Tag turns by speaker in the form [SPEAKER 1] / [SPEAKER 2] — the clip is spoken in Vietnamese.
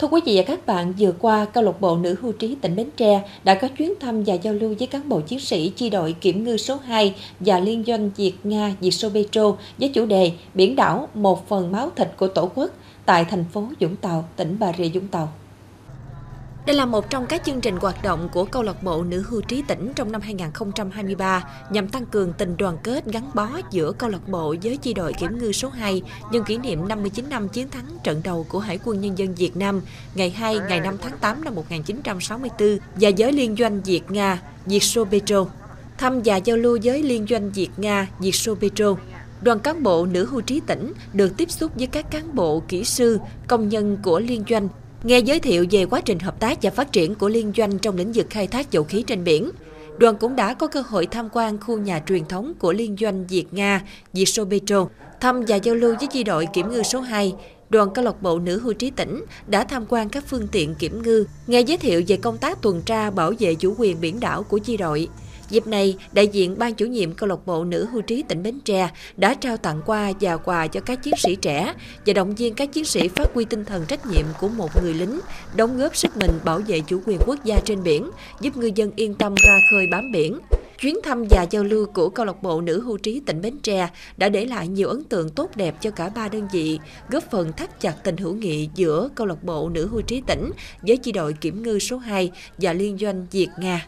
[SPEAKER 1] Thưa quý vị và các bạn, vừa qua, câu lạc bộ nữ hưu trí tỉnh Bến Tre đã có chuyến thăm và giao lưu với cán bộ chiến sĩ chi đội kiểm ngư số 2 và liên doanh Việt Nga Vietso Petro với chủ đề Biển đảo một phần máu thịt của Tổ quốc tại thành phố Vũng Tàu, tỉnh Bà Rịa Vũng Tàu. Đây là một trong các chương trình hoạt động của câu lạc bộ nữ hưu trí tỉnh trong năm 2023 nhằm tăng cường tình đoàn kết gắn bó giữa câu lạc bộ với chi đội kiểm ngư số 2 nhân kỷ niệm 59 năm chiến thắng trận đầu của Hải quân Nhân dân Việt Nam ngày 2 ngày 5 tháng 8 năm 1964 và với liên doanh Việt Nga Vietso Petro. Thăm và giao lưu với liên doanh Việt Nga Vietso Petro đoàn cán bộ nữ hưu trí tỉnh được tiếp xúc với các cán bộ, kỹ sư, công nhân của liên doanh Nghe giới thiệu về quá trình hợp tác và phát triển của liên doanh trong lĩnh vực khai thác dầu khí trên biển, đoàn cũng đã có cơ hội tham quan khu nhà truyền thống của liên doanh Việt-Nga, Vietso Petro, thăm và giao lưu với chi đội kiểm ngư số 2, đoàn câu lạc bộ nữ hưu trí tỉnh đã tham quan các phương tiện kiểm ngư, nghe giới thiệu về công tác tuần tra bảo vệ chủ quyền biển đảo của chi đội. Dịp này, đại diện ban chủ nhiệm câu lạc bộ nữ hưu trí tỉnh Bến Tre đã trao tặng quà và quà cho các chiến sĩ trẻ và động viên các chiến sĩ phát huy tinh thần trách nhiệm của một người lính, đóng góp sức mình bảo vệ chủ quyền quốc gia trên biển, giúp ngư dân yên tâm ra khơi bám biển. Chuyến thăm và giao lưu của câu lạc bộ nữ hưu trí tỉnh Bến Tre đã để lại nhiều ấn tượng tốt đẹp cho cả ba đơn vị, góp phần thắt chặt tình hữu nghị giữa câu lạc bộ nữ hưu trí tỉnh với chi đội kiểm ngư số 2 và liên doanh Việt Nga.